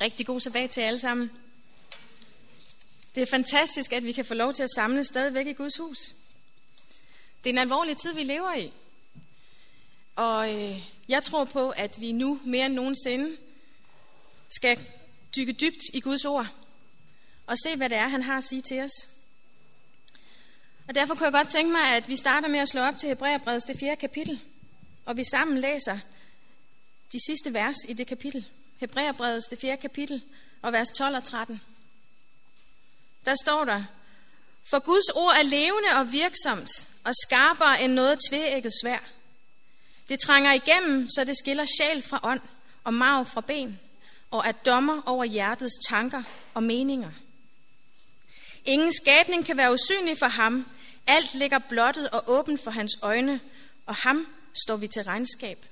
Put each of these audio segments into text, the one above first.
Rigtig god sabbat til alle sammen. Det er fantastisk, at vi kan få lov til at samle stadigvæk i Guds hus. Det er en alvorlig tid, vi lever i. Og øh, jeg tror på, at vi nu mere end nogensinde skal dykke dybt i Guds ord og se, hvad det er, han har at sige til os. Og derfor kunne jeg godt tænke mig, at vi starter med at slå op til Hebræerbrevets det fjerde kapitel, og vi sammen læser de sidste vers i det kapitel. Hebræerbrevets det fjerde kapitel, og vers 12 og 13. Der står der, For Guds ord er levende og virksomt, og skarpere end noget tvægget svær. Det trænger igennem, så det skiller sjæl fra ånd og marv fra ben, og er dommer over hjertets tanker og meninger. Ingen skabning kan være usynlig for ham. Alt ligger blottet og åbent for hans øjne, og ham står vi til regnskab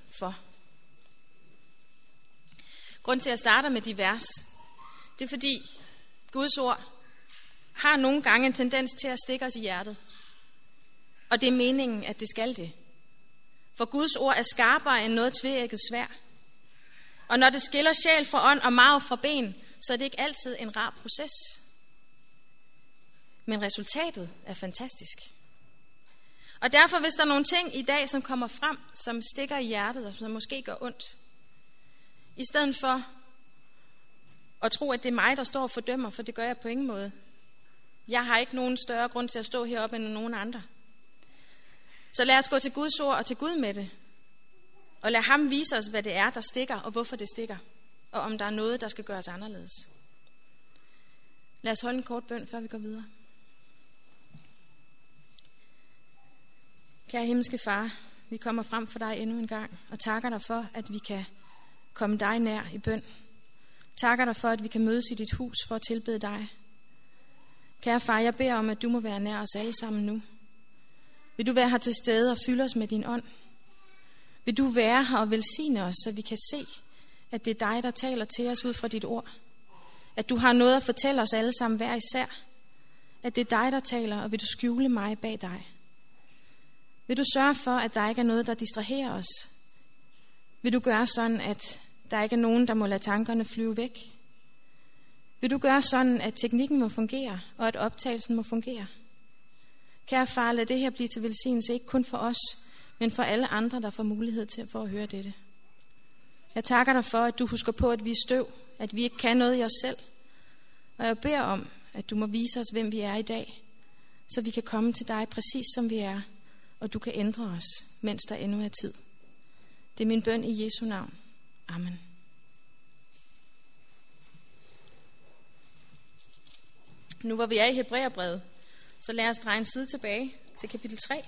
Grunden til at starte med de vers, det er fordi Guds ord har nogle gange en tendens til at stikke os i hjertet. Og det er meningen, at det skal det. For Guds ord er skarpere end noget tvækket svær. Og når det skiller sjæl fra ånd og marv fra ben, så er det ikke altid en rar proces. Men resultatet er fantastisk. Og derfor, hvis der er nogle ting i dag, som kommer frem, som stikker i hjertet, og som måske gør ondt, i stedet for at tro, at det er mig, der står og fordømmer, for det gør jeg på ingen måde. Jeg har ikke nogen større grund til at stå heroppe end nogen andre. Så lad os gå til Guds ord og til Gud med det. Og lad ham vise os, hvad det er, der stikker, og hvorfor det stikker. Og om der er noget, der skal gøres anderledes. Lad os holde en kort bøn, før vi går videre. Kære himmelske far, vi kommer frem for dig endnu en gang, og takker dig for, at vi kan komme dig nær i bøn. Takker dig for, at vi kan mødes i dit hus for at tilbede dig. Kære far, jeg beder om, at du må være nær os alle sammen nu. Vil du være her til stede og fylde os med din ånd? Vil du være her og velsigne os, så vi kan se, at det er dig, der taler til os ud fra dit ord? At du har noget at fortælle os alle sammen hver især? At det er dig, der taler, og vil du skjule mig bag dig? Vil du sørge for, at der ikke er noget, der distraherer os? Vil du gøre sådan, at der ikke er nogen, der må lade tankerne flyve væk? Vil du gøre sådan, at teknikken må fungere, og at optagelsen må fungere? Kære far, lad det her blive til velsignelse, ikke kun for os, men for alle andre, der får mulighed til at få at høre dette. Jeg takker dig for, at du husker på, at vi er støv, at vi ikke kan noget i os selv. Og jeg beder om, at du må vise os, hvem vi er i dag, så vi kan komme til dig præcis som vi er, og du kan ændre os, mens der endnu er tid. Det er min bøn i Jesu navn. Amen. Nu hvor vi er i Hebræerbrevet, så lad os dreje en side tilbage til kapitel 3.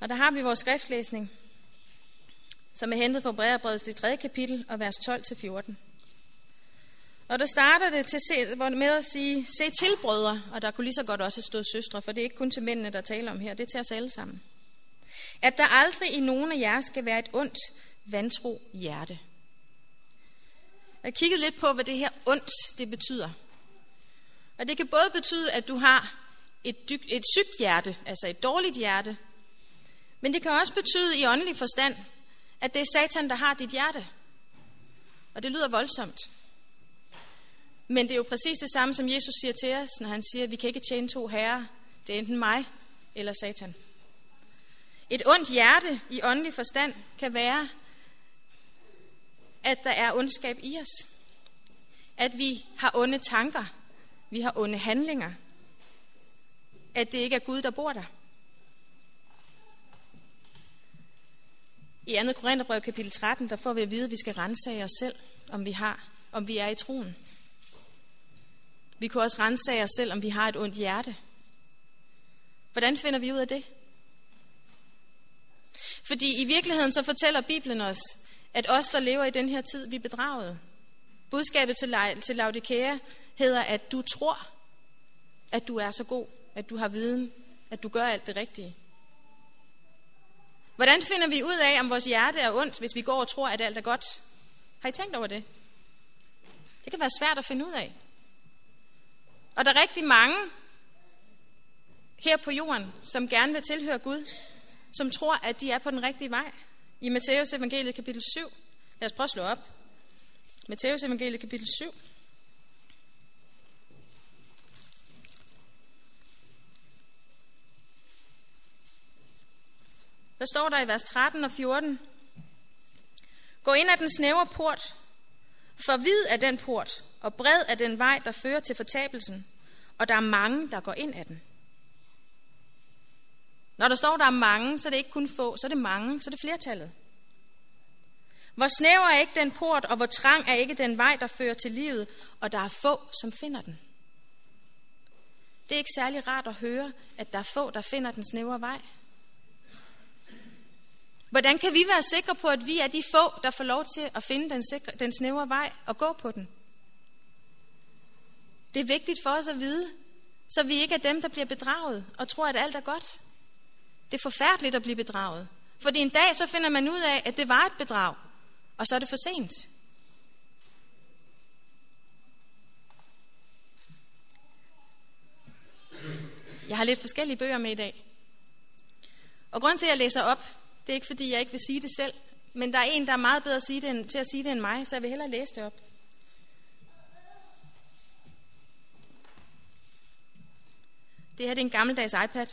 Og der har vi vores skriftlæsning, som er hentet fra Hebræerbrevets det 3. kapitel og vers 12-14. Og der starter det til med at sige, se til brødre, og der kunne lige så godt også stå søstre, for det er ikke kun til mændene, der taler om her, det er til os alle sammen. At der aldrig i nogen af jer skal være et ondt, vantro hjerte. Jeg kiggede lidt på, hvad det her ondt, det betyder. Og det kan både betyde, at du har et, dyb, et sygt hjerte, altså et dårligt hjerte, men det kan også betyde i åndelig forstand, at det er Satan, der har dit hjerte. Og det lyder voldsomt. Men det er jo præcis det samme, som Jesus siger til os, når han siger, at vi kan ikke tjene to herrer. Det er enten mig eller Satan. Et ondt hjerte i åndelig forstand kan være, at der er ondskab i os. At vi har onde tanker. Vi har onde handlinger. At det ikke er Gud, der bor der. I 2. Korintherbrev kapitel 13, der får vi at vide, at vi skal rense os selv, om vi har, om vi er i troen. Vi kunne også rense os selv, om vi har et ondt hjerte. Hvordan finder vi ud af det? Fordi i virkeligheden så fortæller Bibelen os, at os, der lever i den her tid, vi er bedraget. Budskabet til, til Laudikea hedder, at du tror, at du er så god, at du har viden, at du gør alt det rigtige. Hvordan finder vi ud af, om vores hjerte er ondt, hvis vi går og tror, at alt er godt? Har I tænkt over det? Det kan være svært at finde ud af. Og der er rigtig mange her på jorden, som gerne vil tilhøre Gud, som tror, at de er på den rigtige vej. I Matthæus evangeliet kapitel 7, lad os prøve at slå op. Matteus evangeliet kapitel 7. Der står der i vers 13 og 14. Gå ind ad den snævre port, for vid er den port, og bred er den vej, der fører til fortabelsen, og der er mange, der går ind ad den. Når der står, der er mange, så er det ikke kun få, så er det mange, så er det flertallet. Hvor snæver er ikke den port, og hvor trang er ikke den vej, der fører til livet, og der er få, som finder den. Det er ikke særlig rart at høre, at der er få, der finder den snævre vej. Hvordan kan vi være sikre på, at vi er de få, der får lov til at finde den, sikre, den snævre vej og gå på den? Det er vigtigt for os at vide, så vi ikke er dem, der bliver bedraget og tror, at alt er godt. Det er forfærdeligt at blive bedraget. Fordi en dag så finder man ud af, at det var et bedrag, og så er det for sent. Jeg har lidt forskellige bøger med i dag. Og grund til, at jeg læser op, det er ikke fordi, jeg ikke vil sige det selv, men der er en, der er meget bedre at sige det, end, til at sige det end mig, så jeg vil hellere læse det op. Det her det er en gammeldags iPad.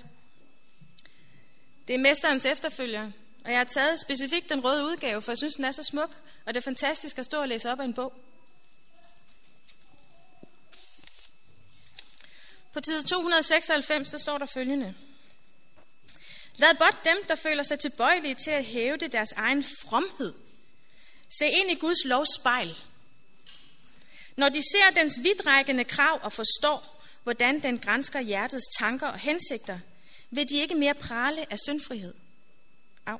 Det er mesterens efterfølger, og jeg har taget specifikt den røde udgave, for jeg synes, den er så smuk, og det er fantastisk at stå og læse op af en bog. På side 296, der står der følgende. Lad blot dem, der føler sig tilbøjelige til at hæve det deres egen fromhed. Se ind i Guds lovs spejl. Når de ser dens vidtrækkende krav og forstår, hvordan den grænsker hjertets tanker og hensigter, vil de ikke mere prale af syndfrihed. Au.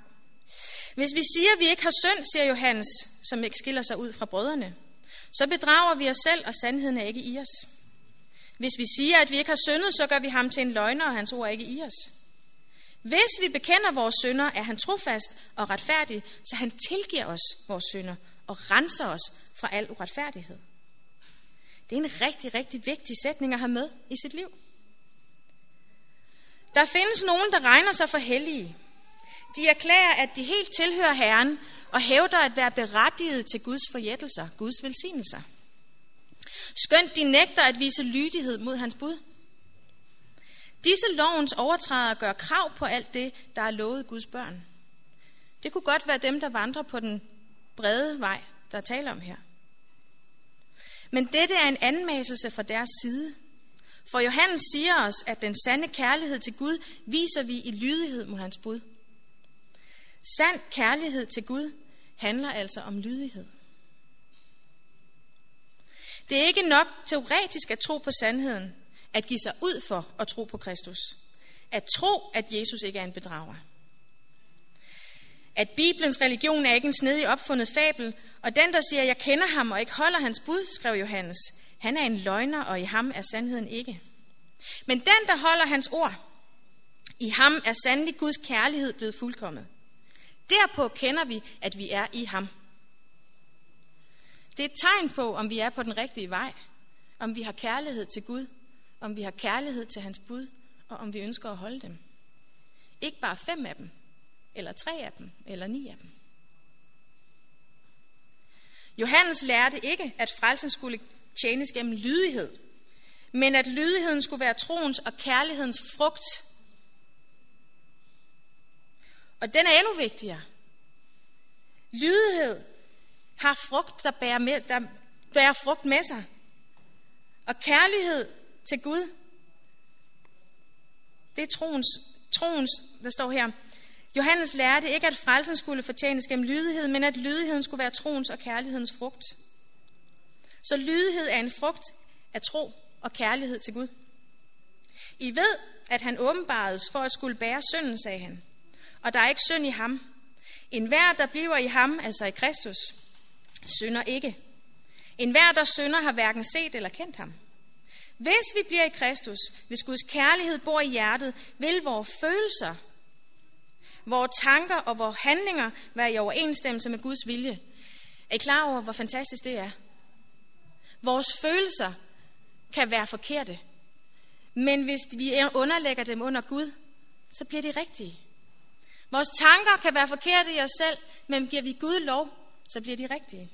Hvis vi siger, at vi ikke har synd, siger Johannes, som ikke skiller sig ud fra brødrene, så bedrager vi os selv, og sandheden er ikke i os. Hvis vi siger, at vi ikke har syndet, så gør vi ham til en løgner, og hans ord er ikke i os. Hvis vi bekender vores synder, er han trofast og retfærdig, så han tilgiver os vores synder og renser os fra al uretfærdighed. Det er en rigtig, rigtig vigtig sætning at have med i sit liv. Der findes nogen, der regner sig for hellige. De erklærer, at de helt tilhører Herren og hævder at være berettiget til Guds forjættelser, Guds velsignelser. Skønt de nægter at vise lydighed mod hans bud. Disse lovens overtrædere gør krav på alt det, der er lovet Guds børn. Det kunne godt være dem, der vandrer på den brede vej, der taler om her. Men dette er en anmæselse fra deres side. For Johannes siger os, at den sande kærlighed til Gud viser vi i lydighed mod hans bud. Sand kærlighed til Gud handler altså om lydighed. Det er ikke nok teoretisk at tro på sandheden, at give sig ud for at tro på Kristus. At tro, at Jesus ikke er en bedrager. At Bibelens religion er ikke en snedig opfundet fabel, og den, der siger, jeg kender ham og ikke holder hans bud, skrev Johannes, han er en løgner, og i ham er sandheden ikke. Men den, der holder hans ord, i ham er sandelig Guds kærlighed blevet fuldkommet. Derpå kender vi, at vi er i ham. Det er et tegn på, om vi er på den rigtige vej, om vi har kærlighed til Gud, om vi har kærlighed til hans bud, og om vi ønsker at holde dem. Ikke bare fem af dem, eller tre af dem, eller ni af dem. Johannes lærte ikke, at frelsen skulle tjenes gennem lydighed, men at lydigheden skulle være troens og kærlighedens frugt. Og den er endnu vigtigere. Lydighed har frugt, der bærer, med, der bærer frugt med sig. Og kærlighed til Gud, det er troens, troens, der står her, Johannes lærte ikke, at frelsen skulle fortjenes gennem lydighed, men at lydigheden skulle være troens og kærlighedens frugt. Så lydighed er en frugt af tro og kærlighed til Gud. I ved, at han åbenbaredes for at skulle bære synden, sagde han. Og der er ikke synd i ham. En hver, der bliver i ham, altså i Kristus, synder ikke. En hver, der synder, har hverken set eller kendt ham. Hvis vi bliver i Kristus, hvis Guds kærlighed bor i hjertet, vil vores følelser, vores tanker og vores handlinger være i overensstemmelse med Guds vilje. Er I klar over, hvor fantastisk det er? Vores følelser kan være forkerte. Men hvis vi underlægger dem under Gud, så bliver de rigtige. Vores tanker kan være forkerte i os selv, men giver vi Gud lov, så bliver de rigtige.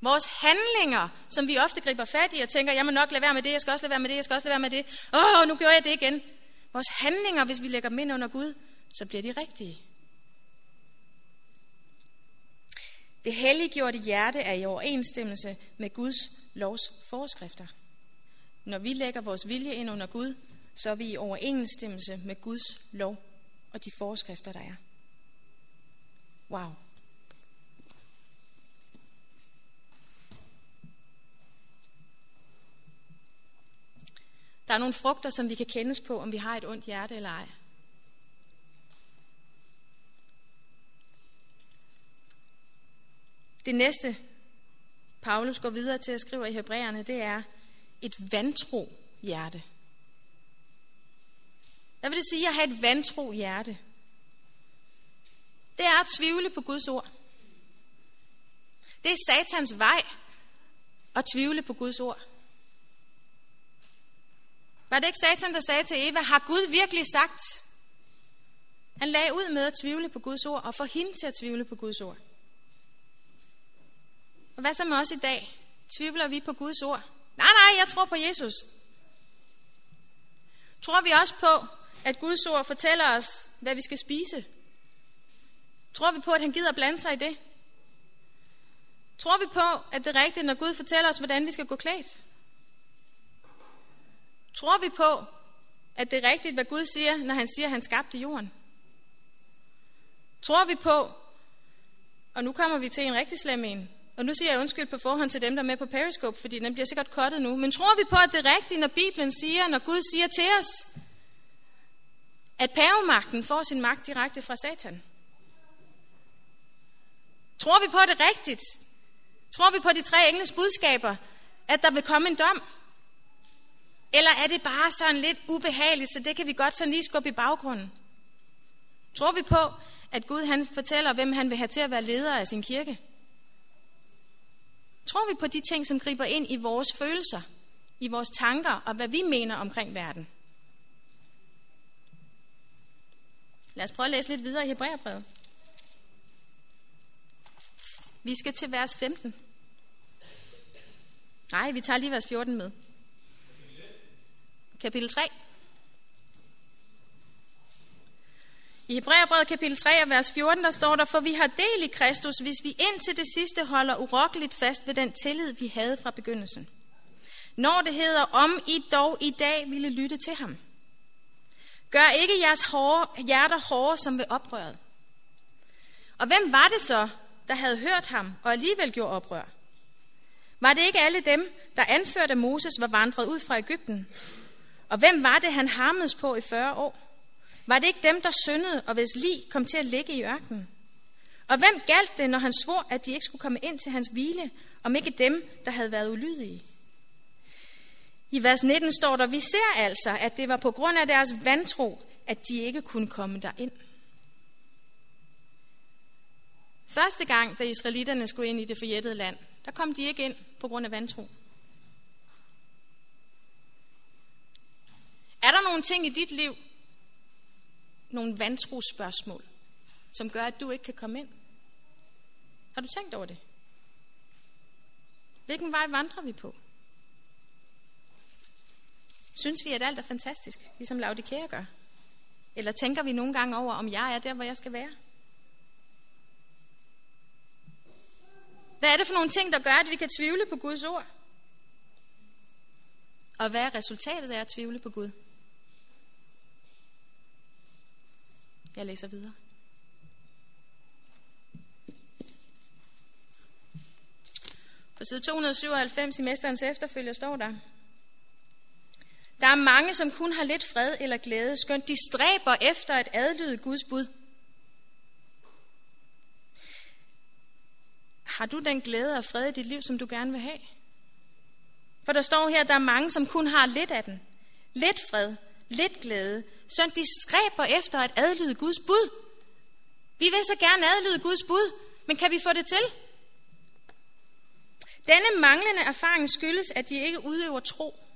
Vores handlinger, som vi ofte griber fat i og tænker, jeg må nok lade være med det, jeg skal også lade være med det, jeg skal også lade være med det. Åh, oh, nu gjorde jeg det igen. Vores handlinger, hvis vi lægger dem ind under Gud, så bliver de rigtige. Det helliggjorte hjerte er i overensstemmelse med Guds lovs forskrifter. Når vi lægger vores vilje ind under Gud, så er vi i overensstemmelse med Guds lov og de forskrifter, der er. Wow. Der er nogle frugter, som vi kan kendes på, om vi har et ondt hjerte eller ej. Det næste, Paulus går videre til at skrive i Hebræerne, det er et vantro hjerte. Hvad vil det sige at have et vantro hjerte? Det er at tvivle på Guds ord. Det er satans vej at tvivle på Guds ord. Var det ikke Satan, der sagde til Eva, har Gud virkelig sagt? Han lagde ud med at tvivle på Guds ord, og få hende til at tvivle på Guds ord. Og hvad så med os i dag? Tvivler vi på Guds ord? Nej, nej, jeg tror på Jesus. Tror vi også på, at Guds ord fortæller os, hvad vi skal spise? Tror vi på, at han gider blande sig i det? Tror vi på, at det er rigtigt, når Gud fortæller os, hvordan vi skal gå klædt? Tror vi på, at det er rigtigt, hvad Gud siger, når han siger, at han skabte jorden? Tror vi på, og nu kommer vi til en rigtig slem en, og nu siger jeg undskyld på forhånd til dem, der er med på Periscope, fordi den bliver sikkert kottet nu. Men tror vi på, at det er rigtigt, når Bibelen siger, når Gud siger til os, at pavemagten får sin magt direkte fra Satan? Tror vi på, det rigtigt? Tror vi på de tre engles budskaber, at der vil komme en dom? Eller er det bare sådan lidt ubehageligt, så det kan vi godt sådan lige skubbe i baggrunden? Tror vi på, at Gud han fortæller, hvem han vil have til at være leder af sin kirke? Tror vi på de ting, som griber ind i vores følelser, i vores tanker og hvad vi mener omkring verden? Lad os prøve at læse lidt videre i Hebræerbrevet. Vi skal til vers 15. Nej, vi tager lige vers 14 med. Kapitel 3. I Hebræerbrevet kapitel 3 og vers 14, der står der, for vi har del i Kristus, hvis vi indtil det sidste holder urokkeligt fast ved den tillid, vi havde fra begyndelsen. Når det hedder, om I dog i dag ville lytte til ham. Gør ikke jeres hårde, hjerter hårde som ved oprøret. Og hvem var det så, der havde hørt ham og alligevel gjorde oprør? Var det ikke alle dem, der anførte, at Moses var vandret ud fra Ægypten? Og hvem var det, han harmedes på i 40 år? Var det ikke dem, der syndede, og hvis lig kom til at ligge i ørkenen? Og hvem galt det, når han svor, at de ikke skulle komme ind til hans hvile, om ikke dem, der havde været ulydige? I vers 19 står der, vi ser altså, at det var på grund af deres vantro, at de ikke kunne komme derind. Første gang, da israelitterne skulle ind i det forjættede land, der kom de ikke ind på grund af vantro. Er der nogle ting i dit liv, nogle vantro spørgsmål, som gør, at du ikke kan komme ind? Har du tænkt over det? Hvilken vej vandrer vi på? Synes vi, at alt er fantastisk, ligesom Laudikea gør? Eller tænker vi nogle gange over, om jeg er der, hvor jeg skal være? Hvad er det for nogle ting, der gør, at vi kan tvivle på Guds ord? Og hvad er resultatet af at tvivle på Gud? Jeg læser videre. På side 297 i Mesterens efterfølger står der, der er mange, som kun har lidt fred eller glæde, skønt de stræber efter at adlyde Guds bud. Har du den glæde og fred i dit liv, som du gerne vil have? For der står her, at der er mange, som kun har lidt af den. Lidt fred, lidt glæde, så de stræber efter at adlyde Guds bud. Vi vil så gerne adlyde Guds bud, men kan vi få det til? Denne manglende erfaring skyldes, at de ikke udøver tro.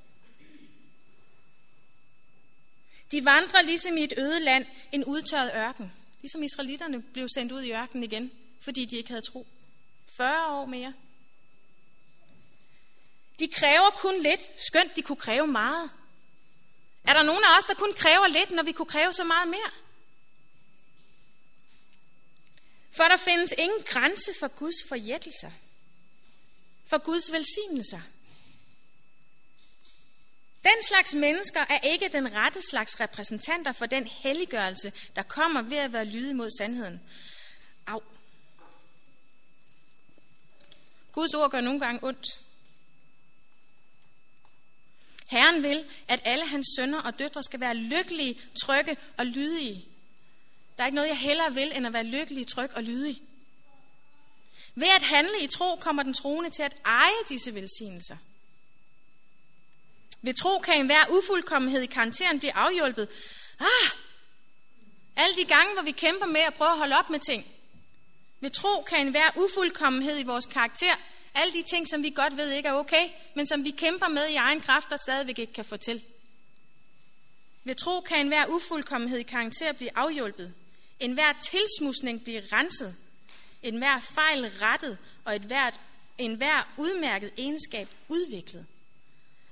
De vandrer ligesom i et øde land, en udtørret ørken. Ligesom israelitterne blev sendt ud i ørkenen igen, fordi de ikke havde tro. 40 år mere. De kræver kun lidt, skønt de kunne kræve meget. Er der nogen af os, der kun kræver lidt, når vi kunne kræve så meget mere? For der findes ingen grænse for Guds forjættelser. For Guds velsignelser. Den slags mennesker er ikke den rette slags repræsentanter for den helliggørelse, der kommer ved at være lydig mod sandheden. Au. Guds ord gør nogle gange ondt. Herren vil, at alle hans sønner og døtre skal være lykkelige, trygge og lydige. Der er ikke noget, jeg hellere vil, end at være lykkelig, tryg og lydig. Ved at handle i tro, kommer den troende til at eje disse velsignelser. Ved tro kan enhver ufuldkommenhed i karakteren blive afhjulpet. Ah! Alle de gange, hvor vi kæmper med at prøve at holde op med ting. Ved tro kan enhver ufuldkommenhed i vores karakter, alle de ting, som vi godt ved ikke er okay, men som vi kæmper med i egen kraft og stadigvæk ikke kan få til. Ved tro kan enhver ufuldkommenhed i karakter blive afhjulpet. enhver tilsmusning blive renset. enhver fejl rettet, og et hvert, enhver udmærket egenskab udviklet.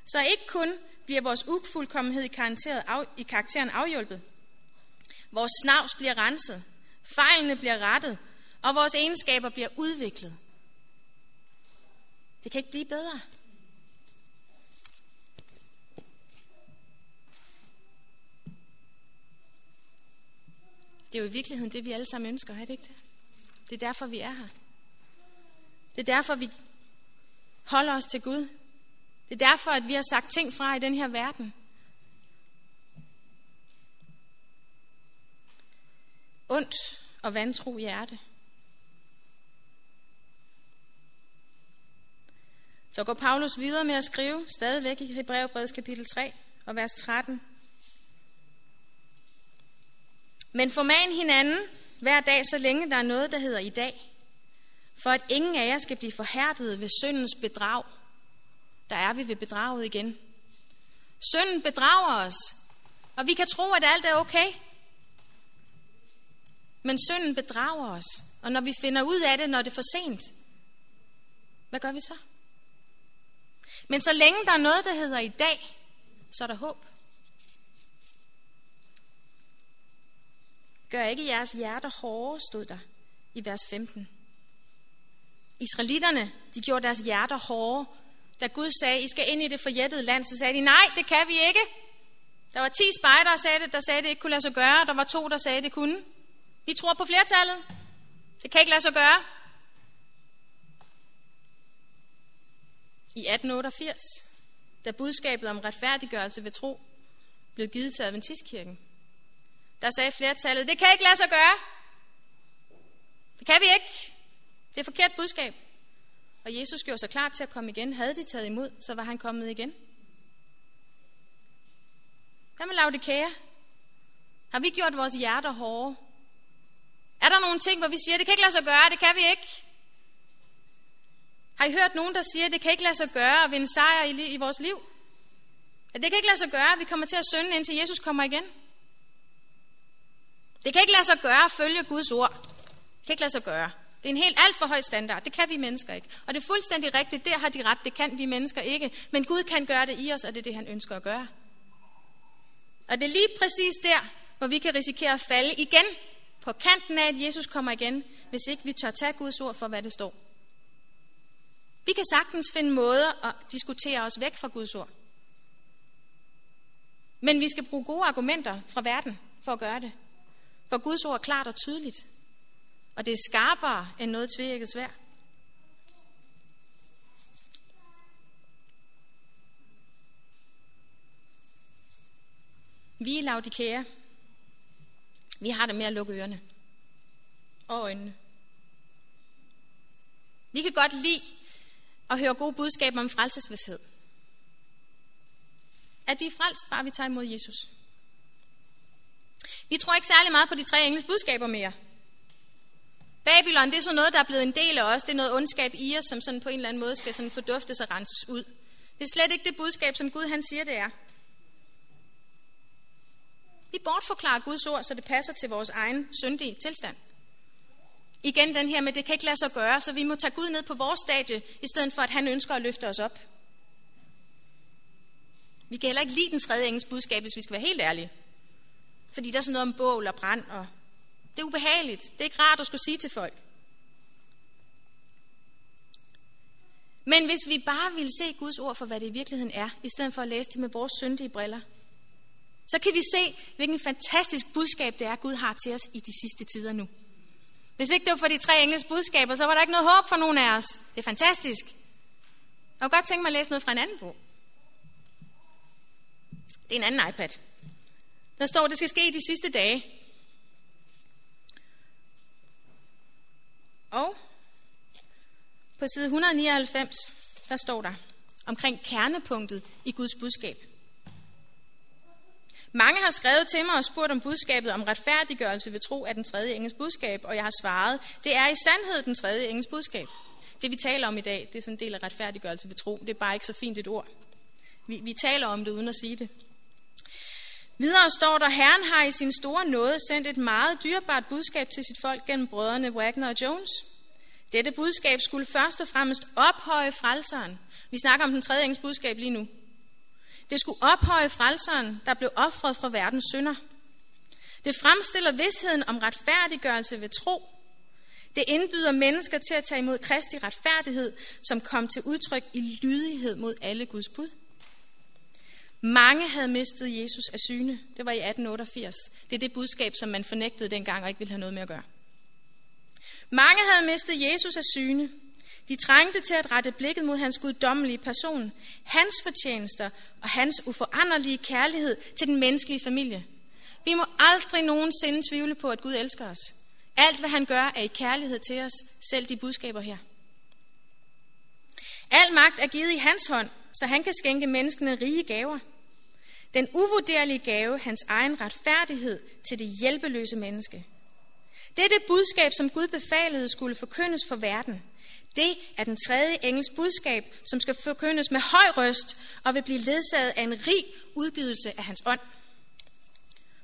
Så ikke kun bliver vores ufuldkommenhed i karakteren, af, i karakteren afhjulpet. Vores snavs bliver renset, fejlene bliver rettet, og vores egenskaber bliver udviklet. Det kan ikke blive bedre. Det er jo i virkeligheden det, vi alle sammen ønsker, er det ikke det? Det er derfor, vi er her. Det er derfor, vi holder os til Gud. Det er derfor, at vi har sagt ting fra i den her verden. Ondt og vantro hjerte. Så går Paulus videre med at skrive, stadigvæk i Hebræerbrevets kapitel 3 og vers 13. Men forman hinanden hver dag, så længe der er noget, der hedder i dag. For at ingen af jer skal blive forhærdet ved syndens bedrag. Der er vi ved bedraget igen. Synden bedrager os, og vi kan tro, at alt er okay. Men synden bedrager os, og når vi finder ud af det, når det er for sent, hvad gør vi så? Men så længe der er noget, der hedder i dag, så er der håb. Gør ikke jeres hjerter hårde, stod der i vers 15. Israelitterne, de gjorde deres hjerter hårde. Da Gud sagde, I skal ind i det forjættede land, så sagde de, nej, det kan vi ikke. Der var 10 spejdere, der sagde det, der sagde, det ikke kunne lade sig gøre. Der var to, der sagde, det kunne. Vi tror på flertallet. Det kan ikke lade sig gøre. I 1888, da budskabet om retfærdiggørelse ved tro blev givet til Adventistkirken, der sagde flertallet, det kan ikke lade sig gøre. Det kan vi ikke. Det er forkert budskab. Og Jesus gjorde sig klar til at komme igen. Havde de taget imod, så var han kommet igen. Hvad med Laudikea? Har vi gjort vores hjerter hårde? Er der nogle ting, hvor vi siger, det kan ikke lade sig gøre, det kan vi ikke? Har I hørt nogen, der siger, at det kan ikke lade sig gøre at vinde sejr i, i vores liv? At det kan ikke lade sig gøre, at vi kommer til at synde, indtil Jesus kommer igen? Det kan ikke lade sig gøre at følge Guds ord. Det kan ikke lade sig gøre. Det er en helt alt for høj standard. Det kan vi mennesker ikke. Og det er fuldstændig rigtigt. Der har de ret. Det kan vi mennesker ikke. Men Gud kan gøre det i os, og det er det, han ønsker at gøre. Og det er lige præcis der, hvor vi kan risikere at falde igen på kanten af, at Jesus kommer igen, hvis ikke vi tør tage Guds ord for, hvad det står. Vi kan sagtens finde måder at diskutere os væk fra Guds ord. Men vi skal bruge gode argumenter fra verden for at gøre det. For Guds ord er klart og tydeligt. Og det er skarpere end noget tvækket svær. Vi i Laudikea, vi har det med at lukke ørerne og øjnene. Vi kan godt lide at høre gode budskaber om frelsesvidshed. At vi er frelst, bare vi tager imod Jesus. Vi tror ikke særlig meget på de tre engles budskaber mere. Babylon, det er sådan noget, der er blevet en del af os. Det er noget ondskab i os, som sådan på en eller anden måde skal sådan forduftes og renses ud. Det er slet ikke det budskab, som Gud han siger, det er. Vi bortforklarer Guds ord, så det passer til vores egen syndige tilstand. Igen den her med, det kan ikke lade sig gøre, så vi må tage Gud ned på vores stadie, i stedet for at han ønsker at løfte os op. Vi kan heller ikke lide den tredje engels budskab, hvis vi skal være helt ærlige. Fordi der er sådan noget om bål og brand, og det er ubehageligt. Det er ikke rart at skulle sige til folk. Men hvis vi bare vil se Guds ord for, hvad det i virkeligheden er, i stedet for at læse det med vores syndige briller, så kan vi se, hvilken fantastisk budskab det er, Gud har til os i de sidste tider nu. Hvis ikke det var for de tre engles budskaber, så var der ikke noget håb for nogen af os. Det er fantastisk. Jeg kunne godt tænke mig at læse noget fra en anden bog. Det er en anden iPad. Der står, at det skal ske i de sidste dage. Og på side 199, der står der omkring kernepunktet i Guds budskab. Mange har skrevet til mig og spurgt om budskabet om retfærdiggørelse ved tro af den tredje engels budskab, og jeg har svaret, det er i sandhed den tredje engels budskab. Det vi taler om i dag, det er sådan en del af retfærdiggørelse ved tro. Det er bare ikke så fint et ord. Vi, vi taler om det uden at sige det. Videre står der, Herren har i sin store nåde sendt et meget dyrebart budskab til sit folk gennem brødrene Wagner og Jones. Dette budskab skulle først og fremmest ophøje frelseren. Vi snakker om den tredje engels budskab lige nu. Det skulle ophøje frelseren, der blev offret fra verdens synder. Det fremstiller vidsheden om retfærdiggørelse ved tro. Det indbyder mennesker til at tage imod Kristi retfærdighed, som kom til udtryk i lydighed mod alle Guds bud. Mange havde mistet Jesus af syne. Det var i 1888. Det er det budskab, som man fornægtede dengang og ikke ville have noget med at gøre. Mange havde mistet Jesus af syne. De trængte til at rette blikket mod hans guddommelige person, hans fortjenester og hans uforanderlige kærlighed til den menneskelige familie. Vi må aldrig nogensinde tvivle på, at Gud elsker os. Alt, hvad han gør, er i kærlighed til os, selv de budskaber her. Al magt er givet i hans hånd, så han kan skænke menneskene rige gaver. Den uvurderlige gave, hans egen retfærdighed til det hjælpeløse menneske. Det er det budskab, som Gud befalede skulle forkyndes for verden. Det er den tredje engels budskab, som skal forkyndes med høj røst og vil blive ledsaget af en rig udgydelse af hans ånd.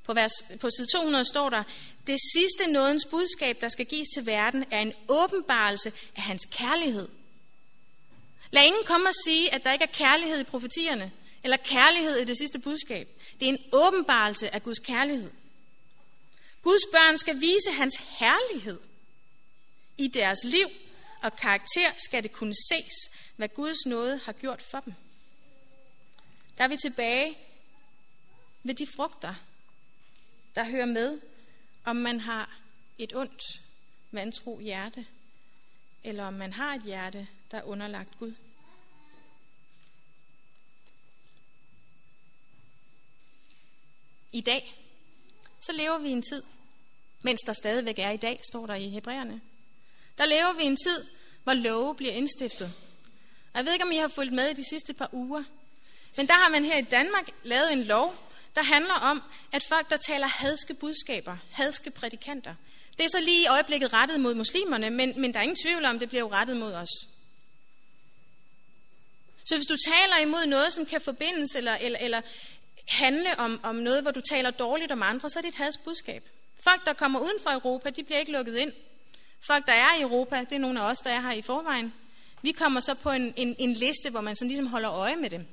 På, vers, på side 200 står der, det sidste nådens budskab, der skal gives til verden, er en åbenbarelse af hans kærlighed. Lad ingen komme og sige, at der ikke er kærlighed i profetierne, eller kærlighed i det sidste budskab. Det er en åbenbarelse af Guds kærlighed. Guds børn skal vise hans herlighed i deres liv, og karakter skal det kunne ses, hvad Guds nåde har gjort for dem. Der er vi tilbage ved de frugter, der hører med, om man har et ondt, vantro hjerte, eller om man har et hjerte, der er underlagt Gud. I dag, så lever vi i en tid, mens der stadigvæk er i dag, står der i Hebræerne. Der lever vi i en tid, hvor love bliver indstiftet. Og jeg ved ikke, om I har fulgt med i de sidste par uger, men der har man her i Danmark lavet en lov, der handler om, at folk, der taler hadske budskaber, hadske prædikanter, det er så lige i øjeblikket rettet mod muslimerne, men, men der er ingen tvivl om, det bliver jo rettet mod os. Så hvis du taler imod noget, som kan forbindes eller, eller, eller handle om, om noget, hvor du taler dårligt om andre, så er det et hadsk budskab. Folk, der kommer uden for Europa, de bliver ikke lukket ind. Folk, der er i Europa, det er nogle af os, der er her i forvejen. Vi kommer så på en, en, en liste, hvor man sådan ligesom holder øje med dem.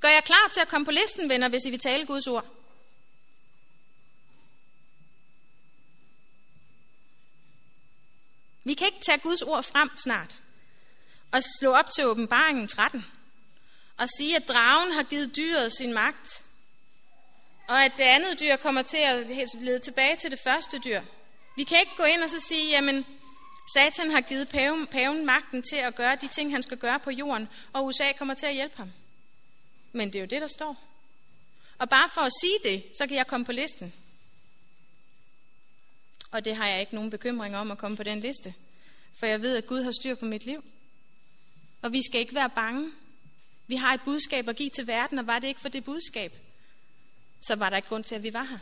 Gør jeg klar til at komme på listen, venner, hvis I vil tale Guds ord? Vi kan ikke tage Guds ord frem snart og slå op til åbenbaringen 13 og sige, at dragen har givet dyret sin magt, og at det andet dyr kommer til at lede tilbage til det første dyr. Vi kan ikke gå ind og så sige, jamen, Satan har givet paven, paven magten til at gøre de ting, han skal gøre på jorden, og USA kommer til at hjælpe ham. Men det er jo det, der står. Og bare for at sige det, så kan jeg komme på listen. Og det har jeg ikke nogen bekymring om at komme på den liste. For jeg ved, at Gud har styr på mit liv. Og vi skal ikke være bange. Vi har et budskab at give til verden, og var det ikke for det budskab, så var der ikke grund til, at vi var her.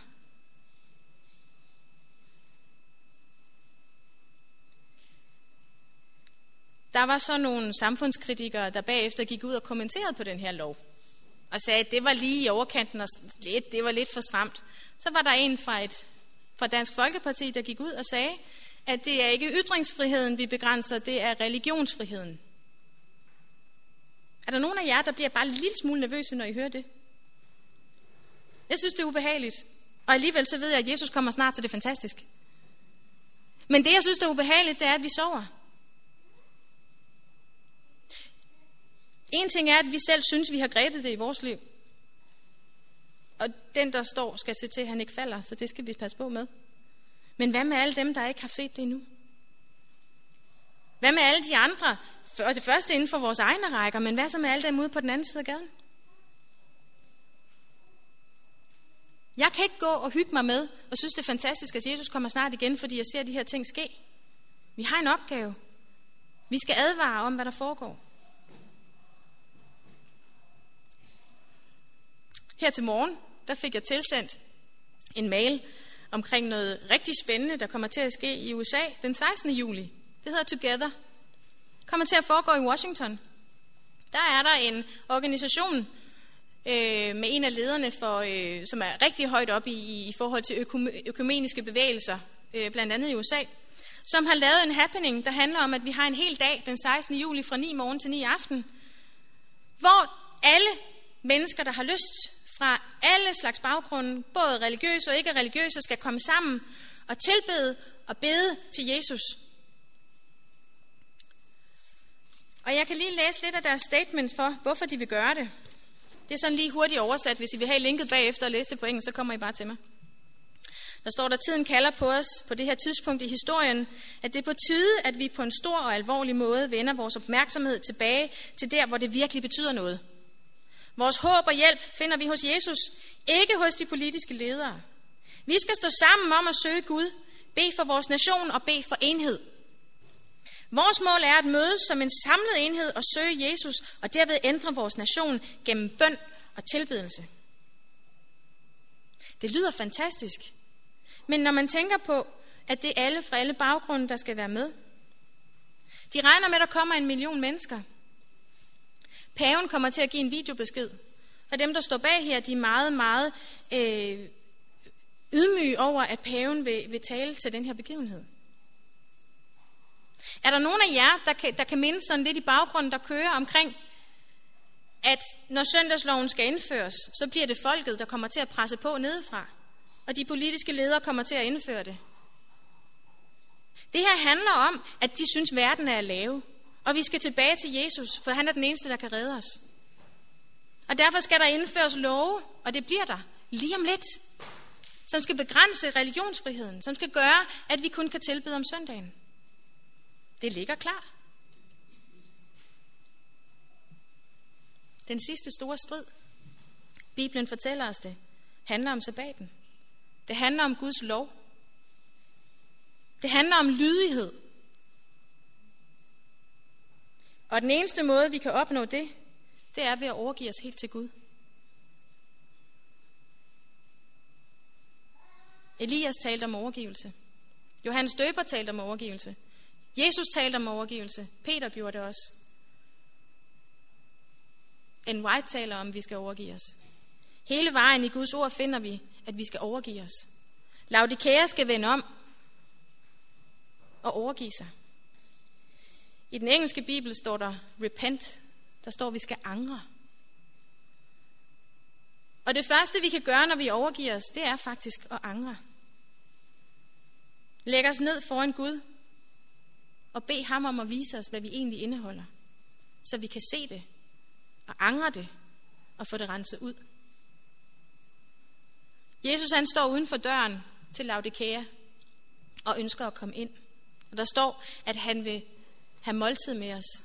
Der var så nogle samfundskritikere, der bagefter gik ud og kommenterede på den her lov. Og sagde, at det var lige i overkanten og lidt, det var lidt for stramt. Så var der en fra, et, fra Dansk Folkeparti, der gik ud og sagde, at det er ikke ytringsfriheden, vi begrænser, det er religionsfriheden. Er der nogen af jer, der bliver bare en lille smule nervøse, når I hører det? Jeg synes, det er ubehageligt. Og alligevel så ved jeg, at Jesus kommer snart, så det er fantastisk. Men det, jeg synes, der er ubehageligt, det er, at vi sover. En ting er, at vi selv synes, vi har grebet det i vores liv. Og den, der står, skal se til, at han ikke falder, så det skal vi passe på med. Men hvad med alle dem, der ikke har set det endnu? Hvad med alle de andre? For det første inden for vores egne rækker, men hvad så med alle dem ude på den anden side af gaden? Jeg kan ikke gå og hygge mig med og synes, det er fantastisk, at Jesus kommer snart igen, fordi jeg ser de her ting ske. Vi har en opgave. Vi skal advare om, hvad der foregår. Her til morgen, der fik jeg tilsendt en mail omkring noget rigtig spændende, der kommer til at ske i USA den 16. juli. Det hedder Together. Kommer til at foregå i Washington. Der er der en organisation øh, med en af lederne, for, øh, som er rigtig højt op i, i forhold til økumeniske bevægelser, øh, blandt andet i USA, som har lavet en happening, der handler om, at vi har en hel dag den 16. juli fra 9 morgen til 9 aften, hvor alle mennesker, der har lyst fra alle slags baggrunde, både religiøse og ikke religiøse, skal komme sammen og tilbede og bede til Jesus. Og jeg kan lige læse lidt af deres statements for, hvorfor de vil gøre det. Det er sådan lige hurtigt oversat. Hvis I vil have linket bagefter og læse det på engelsk, så kommer I bare til mig. Der står der, tiden kalder på os på det her tidspunkt i historien, at det er på tide, at vi på en stor og alvorlig måde vender vores opmærksomhed tilbage til der, hvor det virkelig betyder noget. Vores håb og hjælp finder vi hos Jesus, ikke hos de politiske ledere. Vi skal stå sammen om at søge Gud, bede for vores nation og bede for enhed. Vores mål er at mødes som en samlet enhed og søge Jesus, og derved ændre vores nation gennem bøn og tilbedelse. Det lyder fantastisk. Men når man tænker på, at det er alle fra alle baggrunde, der skal være med. De regner med, at der kommer en million mennesker. Paven kommer til at give en videobesked. Og dem, der står bag her, de er meget, meget øh, ydmyge over, at paven vil, vil tale til den her begivenhed. Er der nogen af jer, der kan, der kan minde sådan lidt i baggrunden, der kører omkring, at når søndagsloven skal indføres, så bliver det folket, der kommer til at presse på nedefra. Og de politiske ledere kommer til at indføre det. Det her handler om, at de synes, verden er lave. Og vi skal tilbage til Jesus, for han er den eneste, der kan redde os. Og derfor skal der indføres love, og det bliver der lige om lidt, som skal begrænse religionsfriheden, som skal gøre, at vi kun kan tilbede om søndagen. Det ligger klar. Den sidste store strid, Bibelen fortæller os det, handler om sabbaten. Det handler om Guds lov. Det handler om lydighed. Og den eneste måde, vi kan opnå det, det er ved at overgive os helt til Gud. Elias talte om overgivelse. Johannes Døber talte om overgivelse. Jesus talte om overgivelse. Peter gjorde det også. En White taler om, at vi skal overgive os. Hele vejen i Guds ord finder vi, at vi skal overgive os. Laudikea skal vende om og overgive sig. I den engelske bibel står der repent. Der står, at vi skal angre. Og det første, vi kan gøre, når vi overgiver os, det er faktisk at angre. Læg os ned foran Gud og bed ham om at vise os, hvad vi egentlig indeholder, så vi kan se det og angre det og få det renset ud. Jesus han står uden for døren til Laodikea og ønsker at komme ind. Og der står, at han vil have måltid med os.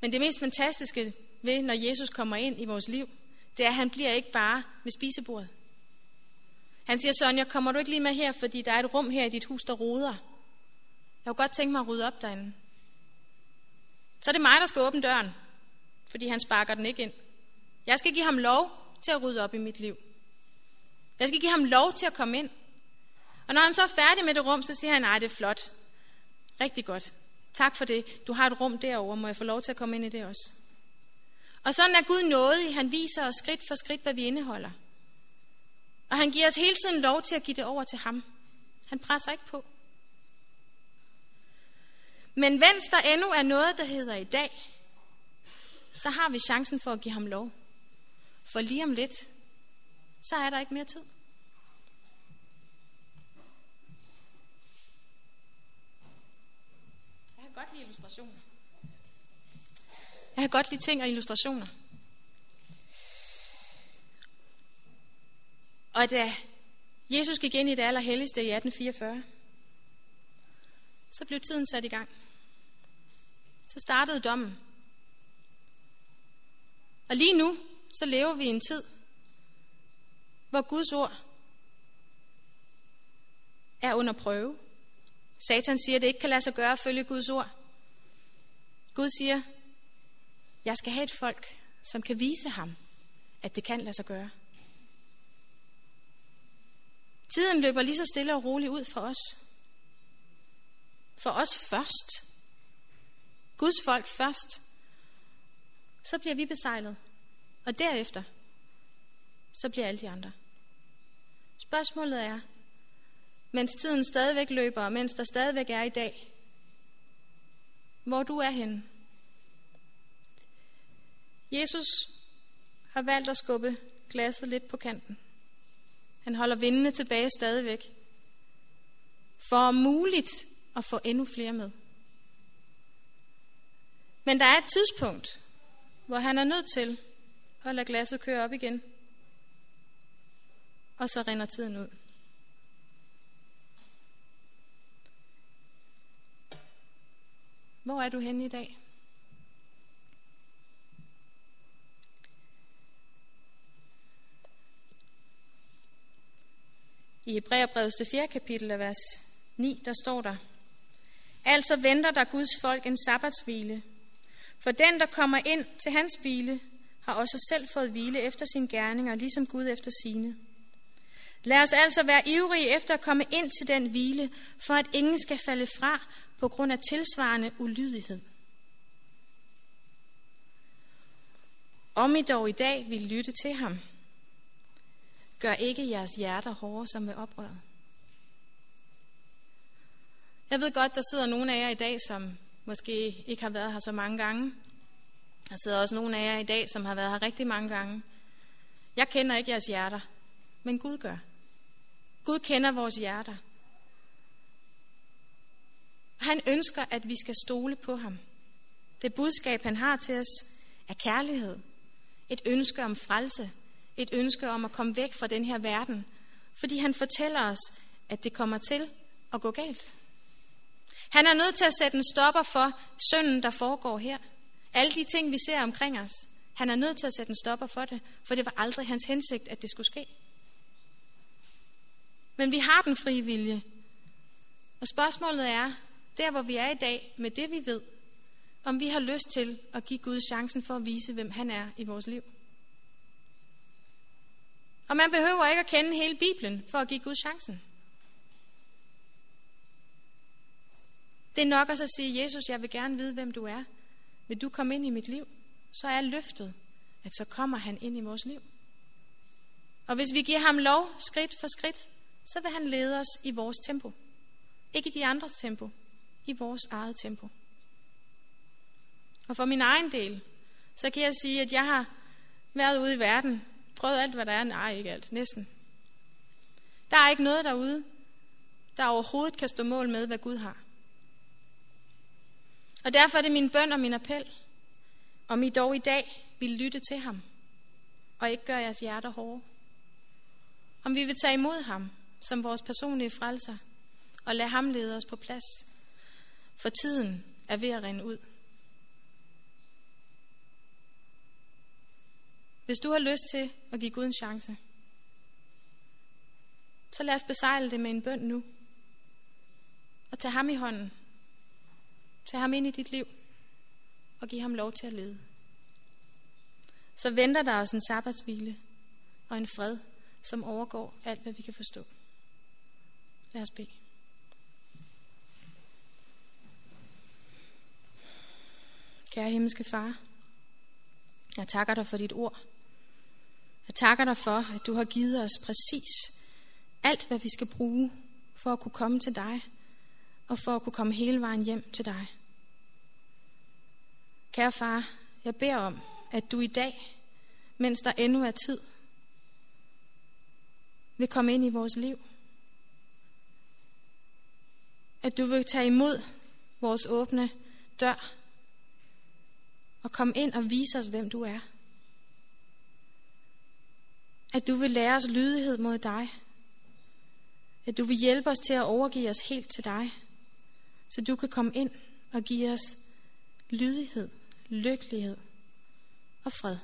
Men det mest fantastiske ved, når Jesus kommer ind i vores liv, det er, at han bliver ikke bare ved spisebordet. Han siger, Sonja, kommer du ikke lige med her, fordi der er et rum her i dit hus, der roder. Jeg kunne godt tænke mig at rydde op derinde. Så er det mig, der skal åbne døren, fordi han sparker den ikke ind. Jeg skal give ham lov til at rydde op i mit liv. Jeg skal give ham lov til at komme ind. Og når han så er færdig med det rum, så siger han, nej, det er flot. Rigtig godt. Tak for det. Du har et rum derovre. Må jeg få lov til at komme ind i det også? Og sådan er Gud nådig. Han viser os skridt for skridt, hvad vi indeholder. Og han giver os hele tiden lov til at give det over til ham. Han presser ikke på. Men mens der endnu er noget, der hedder i dag, så har vi chancen for at give ham lov. For lige om lidt, så er der ikke mere tid. Jeg kan godt lide illustrationer. Jeg kan godt lide ting og illustrationer. Og da Jesus gik ind i det allerhelligste i 1844, så blev tiden sat i gang. Så startede dommen. Og lige nu, så lever vi i en tid, hvor Guds ord er under prøve. Satan siger, at det ikke kan lade sig gøre at følge Guds ord. Gud siger, jeg skal have et folk, som kan vise ham, at det kan lade sig gøre. Tiden løber lige så stille og roligt ud for os. For os først. Guds folk først. Så bliver vi besejlet. Og derefter, så bliver alle de andre. Spørgsmålet er, mens tiden stadigvæk løber, og mens der stadigvæk er i dag, hvor du er henne. Jesus har valgt at skubbe glasset lidt på kanten. Han holder vindene tilbage stadigvæk. For om muligt at få endnu flere med. Men der er et tidspunkt, hvor han er nødt til at lade glasset køre op igen. Og så rinder tiden ud. Hvor er du henne i dag? I Hebræerbrevets 4. kapitel af vers 9, der står der, Altså venter der Guds folk en sabbatshvile. For den, der kommer ind til hans hvile, har også selv fået hvile efter sine gerninger, ligesom Gud efter sine. Lad os altså være ivrige efter at komme ind til den hvile, for at ingen skal falde fra på grund af tilsvarende ulydighed. Om I dog i dag vil lytte til ham, Gør ikke jeres hjerter hårde som med oprøret. Jeg ved godt, der sidder nogle af jer i dag, som måske ikke har været her så mange gange. Der sidder også nogle af jer i dag, som har været her rigtig mange gange. Jeg kender ikke jeres hjerter, men Gud gør. Gud kender vores hjerter. Han ønsker, at vi skal stole på ham. Det budskab, han har til os, er kærlighed. Et ønske om frelse et ønske om at komme væk fra den her verden, fordi han fortæller os, at det kommer til at gå galt. Han er nødt til at sætte en stopper for synden, der foregår her. Alle de ting, vi ser omkring os. Han er nødt til at sætte en stopper for det, for det var aldrig hans hensigt, at det skulle ske. Men vi har den frie vilje. Og spørgsmålet er, der hvor vi er i dag, med det vi ved, om vi har lyst til at give Gud chancen for at vise, hvem han er i vores liv. Og man behøver ikke at kende hele Bibelen for at give Gud chancen. Det er nok også at sige, Jesus, jeg vil gerne vide, hvem du er. Vil du komme ind i mit liv? Så er løftet, at så kommer han ind i vores liv. Og hvis vi giver ham lov, skridt for skridt, så vil han lede os i vores tempo. Ikke i de andres tempo, i vores eget tempo. Og for min egen del, så kan jeg sige, at jeg har været ude i verden Prøvet alt, hvad der er? Nej, ikke alt. Næsten. Der er ikke noget derude, der overhovedet kan stå mål med, hvad Gud har. Og derfor er det min bøn og min appel, om I dog i dag vil lytte til ham, og ikke gøre jeres hjerter hårde. Om vi vil tage imod ham som vores personlige frelser, og lade ham lede os på plads, for tiden er ved at rinde ud. Hvis du har lyst til at give Gud en chance, så lad os besejle det med en bøn nu. Og tag ham i hånden. Tag ham ind i dit liv. Og giv ham lov til at lede. Så venter der os en sabbatshvile og en fred, som overgår alt, hvad vi kan forstå. Lad os bede. Kære himmelske far, jeg takker dig for dit ord. Jeg takker dig for, at du har givet os præcis alt, hvad vi skal bruge for at kunne komme til dig, og for at kunne komme hele vejen hjem til dig. Kære far, Jeg beder om, at du i dag, mens der endnu er tid, vil komme ind i vores liv. At du vil tage imod vores åbne dør og komme ind og vise os, hvem du er. At du vil lære os lydighed mod dig. At du vil hjælpe os til at overgive os helt til dig, så du kan komme ind og give os lydighed, lykkelighed og fred.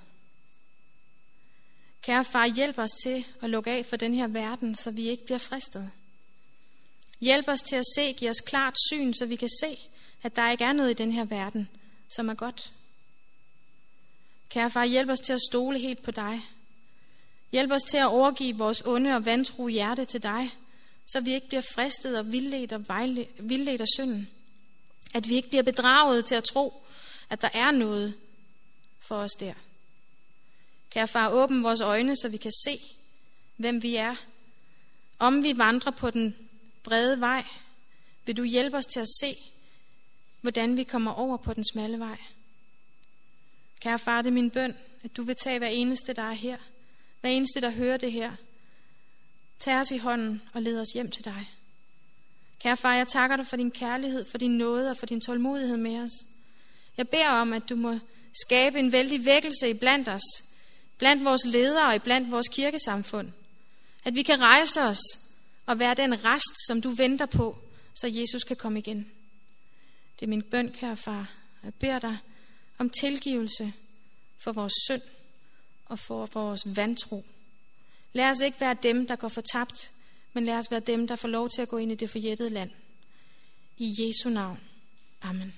Kære far, hjælp os til at lukke af for den her verden, så vi ikke bliver fristet. Hjælp os til at se, giv os klart syn, så vi kan se, at der ikke er noget i den her verden, som er godt. Kære far, hjælp os til at stole helt på dig. Hjælp os til at overgive vores onde og vantro hjerte til dig, så vi ikke bliver fristet og vildledt, og vildledt af synden. At vi ikke bliver bedraget til at tro, at der er noget for os der. Kære far, åbne vores øjne, så vi kan se, hvem vi er. Om vi vandrer på den brede vej, vil du hjælpe os til at se, hvordan vi kommer over på den smalle vej. Kære far, det er min bøn, at du vil tage hver eneste, der er her. Hver eneste, der hører det her. Tag os i hånden og led os hjem til dig. Kære far, jeg takker dig for din kærlighed, for din nåde og for din tålmodighed med os. Jeg beder om, at du må skabe en vældig vækkelse i blandt os, blandt vores ledere og blandt vores kirkesamfund. At vi kan rejse os og være den rest, som du venter på, så Jesus kan komme igen. Det er min bøn, kære far. Jeg beder dig om tilgivelse for vores synd og for vores vantro. Lad os ikke være dem, der går fortabt, men lad os være dem, der får lov til at gå ind i det forjættede land. I Jesu navn. Amen.